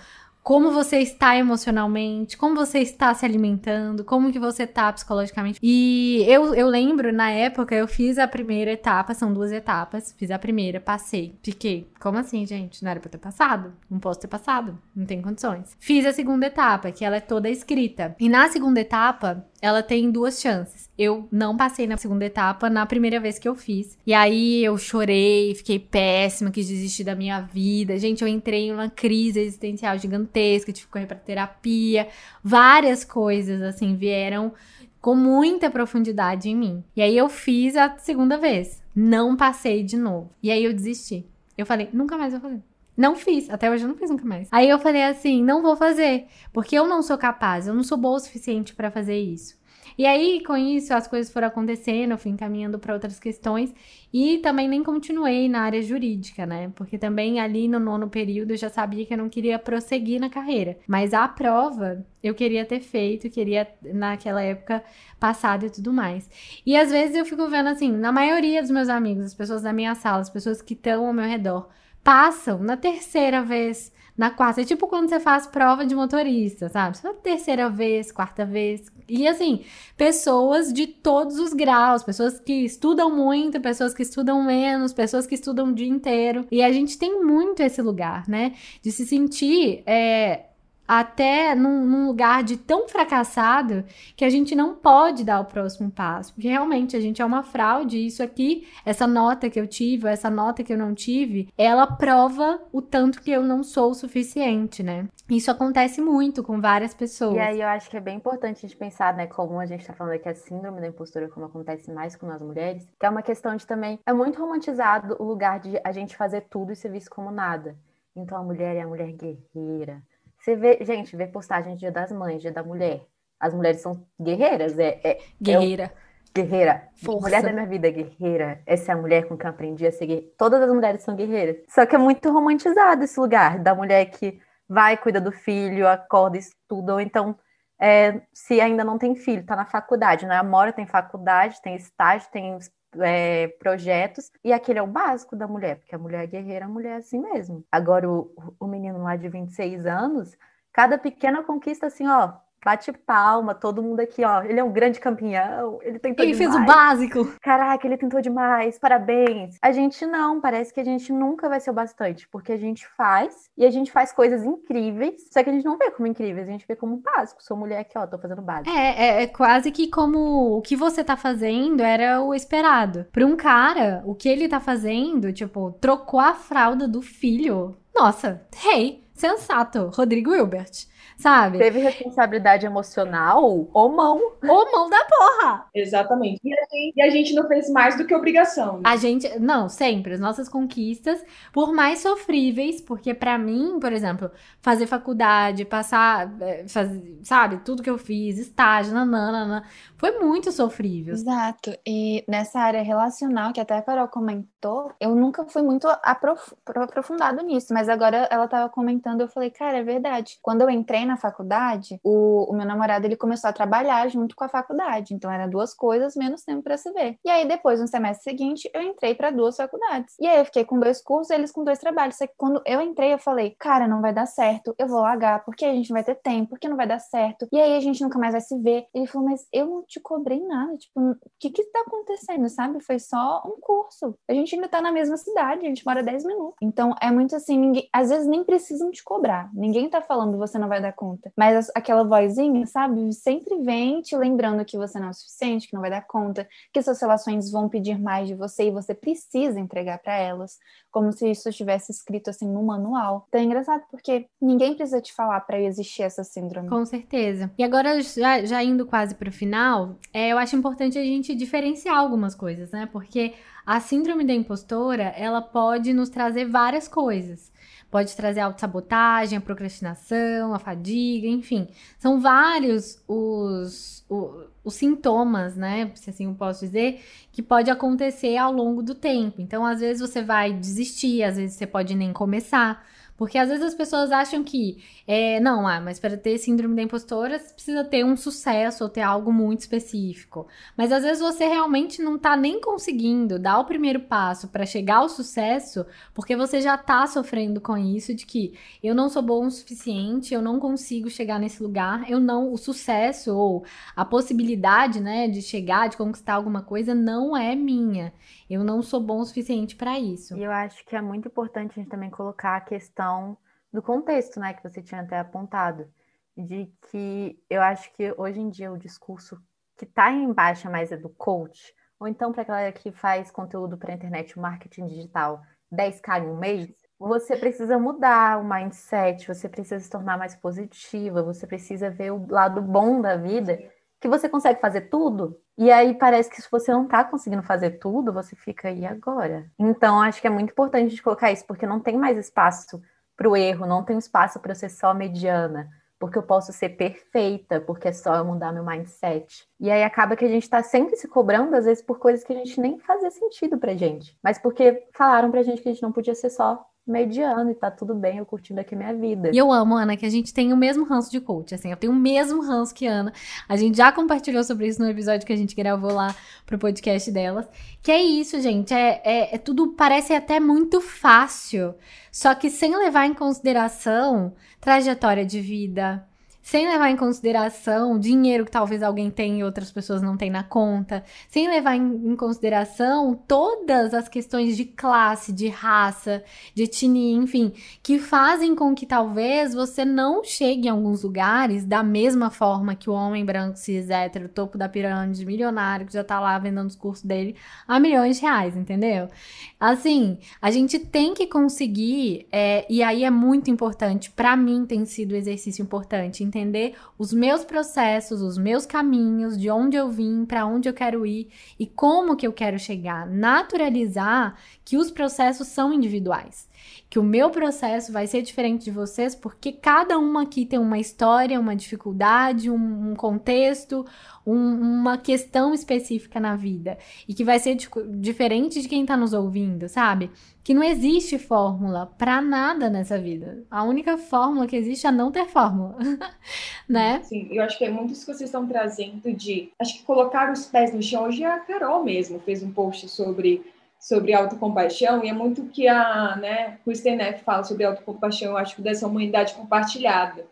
como você está emocionalmente, como você está se alimentando, como que você está psicologicamente. E eu, eu lembro, na época, eu fiz a primeira etapa, são duas etapas. Fiz a primeira, passei. Fiquei, como assim, gente? Não era pra ter passado? Não posso ter passado. Não tem condições. Fiz a segunda etapa, que ela é toda escrita. E na segunda etapa, ela tem duas chances. Eu não passei na segunda etapa na primeira vez que eu fiz. E aí eu chorei, fiquei péssima, quis desistir da minha vida. Gente, eu entrei em uma crise existencial gigantesca, tive que correr pra terapia. Várias coisas, assim, vieram com muita profundidade em mim. E aí eu fiz a segunda vez. Não passei de novo. E aí eu desisti. Eu falei, nunca mais vou fazer. Não fiz, até hoje eu não fiz nunca mais. Aí eu falei assim, não vou fazer, porque eu não sou capaz, eu não sou boa o suficiente para fazer isso. E aí, com isso, as coisas foram acontecendo, eu fui encaminhando para outras questões e também nem continuei na área jurídica, né? Porque também ali no nono período eu já sabia que eu não queria prosseguir na carreira. Mas a prova eu queria ter feito, queria naquela época passada e tudo mais. E às vezes eu fico vendo assim, na maioria dos meus amigos, as pessoas da minha sala, as pessoas que estão ao meu redor, passam na terceira vez, na quarta. É tipo quando você faz prova de motorista, sabe? Só terceira vez, quarta vez. E assim, pessoas de todos os graus, pessoas que estudam muito, pessoas que estudam menos, pessoas que estudam o dia inteiro. E a gente tem muito esse lugar, né? De se sentir. É, até num, num, lugar de tão fracassado que a gente não pode dar o próximo passo. Porque realmente a gente é uma fraude. E isso aqui, essa nota que eu tive, essa nota que eu não tive, ela prova o tanto que eu não sou o suficiente, né? Isso acontece muito com várias pessoas. E aí eu acho que é bem importante a gente pensar, né, como a gente tá falando aqui, a síndrome da impostura, como acontece mais com nós mulheres, que é uma questão de também. É muito romantizado o lugar de a gente fazer tudo e ser visto como nada. Então a mulher é a mulher guerreira você vê, gente, vê postagem Dia das Mães, Dia da Mulher. As mulheres são guerreiras. É, é guerreira. É o... Guerreira. Força. Mulher da minha vida é guerreira. Essa é a mulher com que eu aprendi a seguir. Todas as mulheres são guerreiras. Só que é muito romantizado esse lugar da mulher que vai, cuida do filho, acorda, estuda, ou então, é, se ainda não tem filho, tá na faculdade, né? A Mora tem faculdade, tem estágio, tem é, projetos, e aquele é o básico da mulher, porque a mulher é guerreira, a mulher é assim mesmo. Agora, o, o menino lá de 26 anos, cada pequena conquista, assim, ó, bate palma, todo mundo aqui, ó. Ele é um grande campeão, ele tentou ele demais. Ele fez o básico. Caraca, ele tentou demais, parabéns. A gente não, parece que a gente nunca vai ser o bastante, porque a gente faz e a gente faz coisas incríveis, só que a gente não vê como incríveis, a gente vê como básico. Sou mulher aqui, ó, tô fazendo básico. É, é, é quase que como o que você tá fazendo era o esperado. Pra um cara, o que ele tá fazendo, tipo, trocou a fralda do filho. Nossa, rei, hey, sensato, Rodrigo Hilbert sabe? Teve responsabilidade emocional ou mão. Ou mão da porra. Exatamente. E a, gente, e a gente não fez mais do que obrigação. Né? A gente, não, sempre. As nossas conquistas, por mais sofríveis, porque para mim, por exemplo, fazer faculdade, passar, é, fazer, sabe, tudo que eu fiz, estágio, nananana, foi muito sofrível. Exato. E nessa área relacional, que até a Carol comentou, eu nunca fui muito aprof aprofundado nisso, mas agora ela tava comentando, eu falei, cara, é verdade. Quando eu entrei na faculdade, o, o meu namorado ele começou a trabalhar junto com a faculdade, então era duas coisas, menos tempo para se ver. E aí depois, no semestre seguinte, eu entrei para duas faculdades. E aí eu fiquei com dois cursos, eles com dois trabalhos. Só que quando eu entrei, eu falei, cara, não vai dar certo, eu vou largar, porque a gente não vai ter tempo, porque não vai dar certo. E aí a gente nunca mais vai se ver. Ele falou, mas eu não te cobrei nada, tipo, o que que tá acontecendo, sabe? Foi só um curso. A gente ainda tá na mesma cidade, a gente mora 10 minutos. Então é muito assim, ninguém, às vezes nem precisam te cobrar. Ninguém tá falando você não vai dar conta. Mas aquela vozinha, sabe, sempre vem te lembrando que você não é o suficiente, que não vai dar conta, que suas relações vão pedir mais de você e você precisa entregar para elas, como se isso estivesse escrito assim no manual. Então é engraçado porque ninguém precisa te falar para existir essa síndrome. Com certeza. E agora, já, já indo quase pro final, é, eu acho importante a gente diferenciar algumas coisas, né? Porque a síndrome da impostora, ela pode nos trazer várias coisas. Pode trazer autossabotagem, a procrastinação, a fadiga, enfim. São vários os, os, os, sintomas, né? Se assim eu posso dizer, que pode acontecer ao longo do tempo. Então, às vezes você vai desistir, às vezes você pode nem começar. Porque às vezes as pessoas acham que, é, não, ah, mas para ter síndrome da impostora, você precisa ter um sucesso ou ter algo muito específico. Mas às vezes você realmente não tá nem conseguindo dar o primeiro passo para chegar ao sucesso, porque você já tá sofrendo com isso de que eu não sou bom o suficiente, eu não consigo chegar nesse lugar, eu não, o sucesso ou a possibilidade, né, de chegar, de conquistar alguma coisa não é minha. Eu não sou bom o suficiente para isso. E eu acho que é muito importante a gente também colocar a questão do contexto, né, que você tinha até apontado, de que eu acho que hoje em dia o discurso que está em baixa mais é do coach, ou então para aquela que faz conteúdo para a internet, marketing digital, 10k em um mês, você precisa mudar o mindset, você precisa se tornar mais positiva, você precisa ver o lado bom da vida que você consegue fazer tudo, e aí parece que se você não tá conseguindo fazer tudo, você fica aí agora. Então, acho que é muito importante a gente colocar isso, porque não tem mais espaço para o erro, não tem espaço para ser só mediana, porque eu posso ser perfeita, porque é só eu mudar meu mindset. E aí acaba que a gente está sempre se cobrando, às vezes, por coisas que a gente nem fazia sentido pra gente, mas porque falaram pra gente que a gente não podia ser só mediano e tá tudo bem, eu curtindo aqui minha vida. E eu amo, Ana, que a gente tem o mesmo ranço de coach, assim, eu tenho o mesmo ranço que a Ana. A gente já compartilhou sobre isso no episódio que a gente gravou lá pro podcast delas. Que é isso, gente, é, é, é tudo, parece até muito fácil, só que sem levar em consideração trajetória de vida, sem levar em consideração o dinheiro que talvez alguém tenha e outras pessoas não têm na conta, sem levar em, em consideração todas as questões de classe, de raça, de etnia, enfim, que fazem com que talvez você não chegue em alguns lugares da mesma forma que o homem branco cis hétero, topo da pirâmide, milionário, que já tá lá vendendo os cursos dele a milhões de reais, entendeu? Assim, a gente tem que conseguir, é, e aí é muito importante, para mim tem sido um exercício importante, entender os meus processos, os meus caminhos, de onde eu vim, para onde eu quero ir e como que eu quero chegar. Naturalizar que os processos são individuais que o meu processo vai ser diferente de vocês, porque cada uma aqui tem uma história, uma dificuldade, um, um contexto, um, uma questão específica na vida. E que vai ser diferente de quem tá nos ouvindo, sabe? Que não existe fórmula para nada nessa vida. A única fórmula que existe é não ter fórmula, né? Sim, eu acho que é muito isso que vocês estão trazendo de. Acho que colocar os pés no chão. Hoje a Carol mesmo fez um post sobre sobre autocompaixão, e é muito que a né, Kristen Neff fala sobre autocompaixão, eu acho que dessa humanidade compartilhada.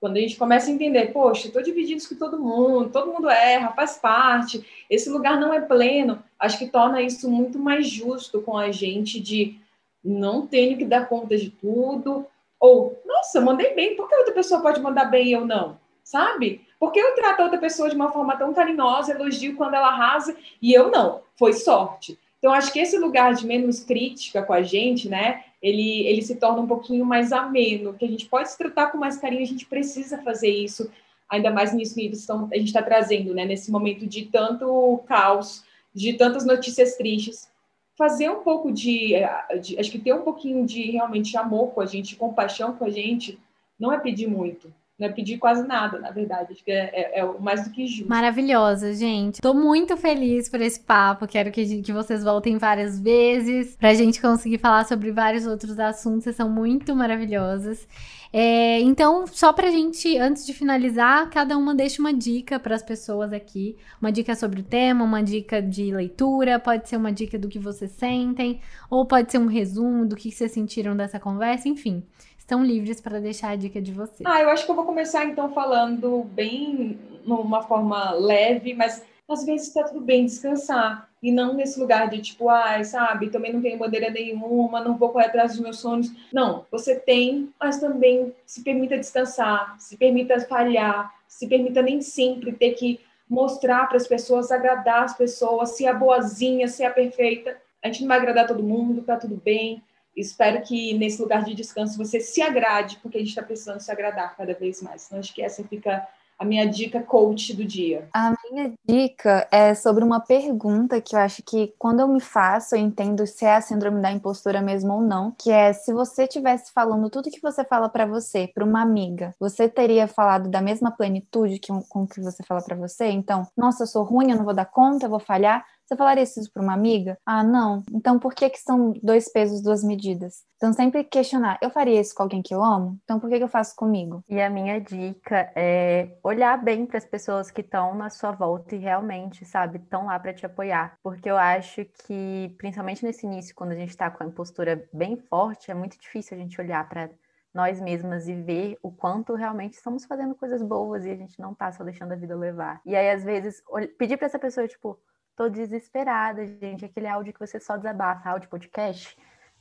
Quando a gente começa a entender, poxa, estou dividindo isso com todo mundo, todo mundo erra, faz parte, esse lugar não é pleno, acho que torna isso muito mais justo com a gente de não tenho que dar conta de tudo, ou, nossa, mandei bem, por que outra pessoa pode mandar bem e eu não? Sabe? Por que eu trato a outra pessoa de uma forma tão carinhosa, elogio quando ela arrasa e eu não? Foi sorte. Então, acho que esse lugar de menos crítica com a gente, né, ele, ele se torna um pouquinho mais ameno, que a gente pode se tratar com mais carinho, a gente precisa fazer isso, ainda mais nisso que a gente está trazendo, né, nesse momento de tanto caos, de tantas notícias tristes. Fazer um pouco de, de, acho que ter um pouquinho de realmente amor com a gente, compaixão com a gente, não é pedir muito, não é pedir quase nada, na verdade. Acho que é, é, é mais do que justo. Maravilhosa, gente. Tô muito feliz por esse papo. Quero que, que vocês voltem várias vezes pra gente conseguir falar sobre vários outros assuntos. Vocês são muito maravilhosas. É, então, só pra gente, antes de finalizar, cada uma deixa uma dica para as pessoas aqui. Uma dica sobre o tema, uma dica de leitura, pode ser uma dica do que vocês sentem, ou pode ser um resumo do que vocês sentiram dessa conversa, enfim estão livres para deixar a dica de vocês. Ah, eu acho que eu vou começar então falando bem numa forma leve, mas às vezes está tudo bem descansar e não nesse lugar de tipo, ai, sabe, também não tenho bandeira nenhuma, não vou correr atrás dos meus sonhos. Não, você tem, mas também se permita descansar, se permita falhar, se permita nem sempre ter que mostrar para as pessoas, agradar as pessoas, ser a boazinha, ser a perfeita. A gente não vai agradar todo mundo, tá tudo bem. Espero que nesse lugar de descanso você se agrade, porque a gente está precisando se agradar cada vez mais. Então, acho que essa fica a minha dica coach do dia. A minha dica é sobre uma pergunta que eu acho que quando eu me faço, eu entendo se é a síndrome da impostura mesmo ou não, que é se você estivesse falando tudo que você fala para você, para uma amiga, você teria falado da mesma plenitude que com que você fala para você? Então, nossa, eu sou ruim, eu não vou dar conta, eu vou falhar. Você falaria isso para uma amiga? Ah, não. Então por que que são dois pesos, duas medidas? Então sempre questionar, eu faria isso com alguém que eu amo? Então por que que eu faço comigo? E a minha dica é olhar bem para as pessoas que estão na sua volta e realmente, sabe, estão lá para te apoiar. Porque eu acho que, principalmente nesse início, quando a gente está com a impostura bem forte, é muito difícil a gente olhar para nós mesmas e ver o quanto realmente estamos fazendo coisas boas e a gente não tá só deixando a vida levar. E aí, às vezes, pedir para essa pessoa, tipo, Tô desesperada, gente. Aquele áudio que você só desabafa, áudio podcast,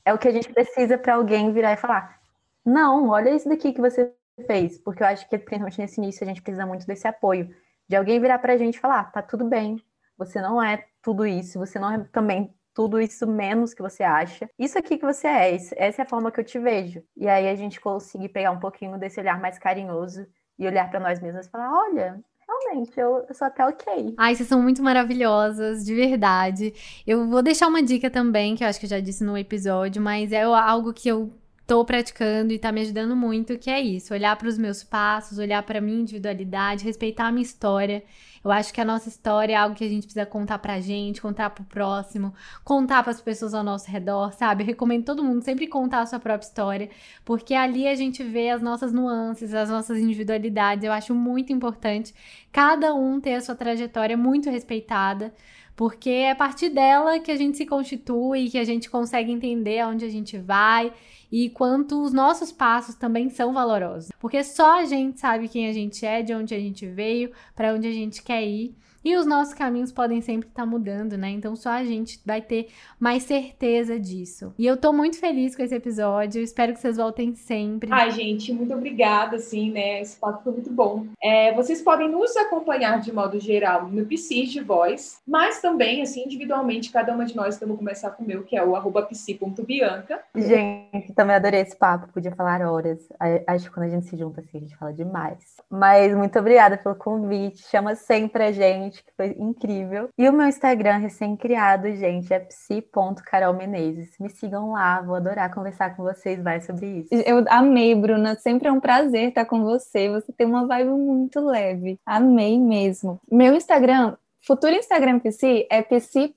é o que a gente precisa para alguém virar e falar: não, olha isso daqui que você fez. Porque eu acho que, principalmente nesse início, a gente precisa muito desse apoio. De alguém virar para a gente e falar: tá tudo bem, você não é tudo isso, você não é também tudo isso menos que você acha. Isso aqui que você é, essa é a forma que eu te vejo. E aí a gente conseguir pegar um pouquinho desse olhar mais carinhoso e olhar para nós mesmos e falar: olha, realmente, eu, sou até ok. Ai, vocês são muito maravilhosas, de verdade. Eu vou deixar uma dica também, que eu acho que eu já disse no episódio, mas é algo que eu tô praticando e tá me ajudando muito, que é isso, olhar para os meus passos, olhar para minha individualidade, respeitar a minha história. Eu acho que a nossa história é algo que a gente precisa contar pra gente, contar pro próximo, contar para as pessoas ao nosso redor, sabe? Eu recomendo todo mundo sempre contar a sua própria história, porque ali a gente vê as nossas nuances, as nossas individualidades. Eu acho muito importante cada um ter a sua trajetória muito respeitada porque é a partir dela que a gente se constitui, que a gente consegue entender aonde a gente vai e quanto os nossos passos também são valorosos. Porque só a gente sabe quem a gente é, de onde a gente veio, para onde a gente quer ir. E os nossos caminhos podem sempre estar tá mudando, né? Então só a gente vai ter mais certeza disso. E eu tô muito feliz com esse episódio. Espero que vocês voltem sempre. Ai, gente, muito obrigada, assim, né? Esse papo foi muito bom. É, vocês podem nos acompanhar de modo geral no Psis de Voz, mas também, assim, individualmente, cada uma de nós, vamos começar com o meu, que é o arroba psi.bianca. Gente, também adorei esse papo, podia falar horas. Acho que quando a gente se junta assim, a gente fala demais. Mas muito obrigada pelo convite. Chama sempre a gente gente, que foi incrível. E o meu Instagram recém-criado, gente, é psi.carolmenezes. Me sigam lá, vou adorar conversar com vocês mais sobre isso. Eu amei, Bruna. Sempre é um prazer estar com você. Você tem uma vibe muito leve. Amei mesmo. Meu Instagram Futuro Instagram PC é pc.elissayuri,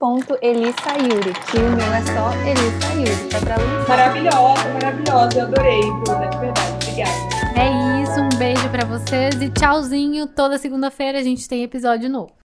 que o meu é só Elissayuri, tá pra lançar. Maravilhosa, maravilhosa, eu adorei, Bruna, de verdade, obrigada. É isso, um beijo para vocês e tchauzinho. Toda segunda-feira a gente tem episódio novo.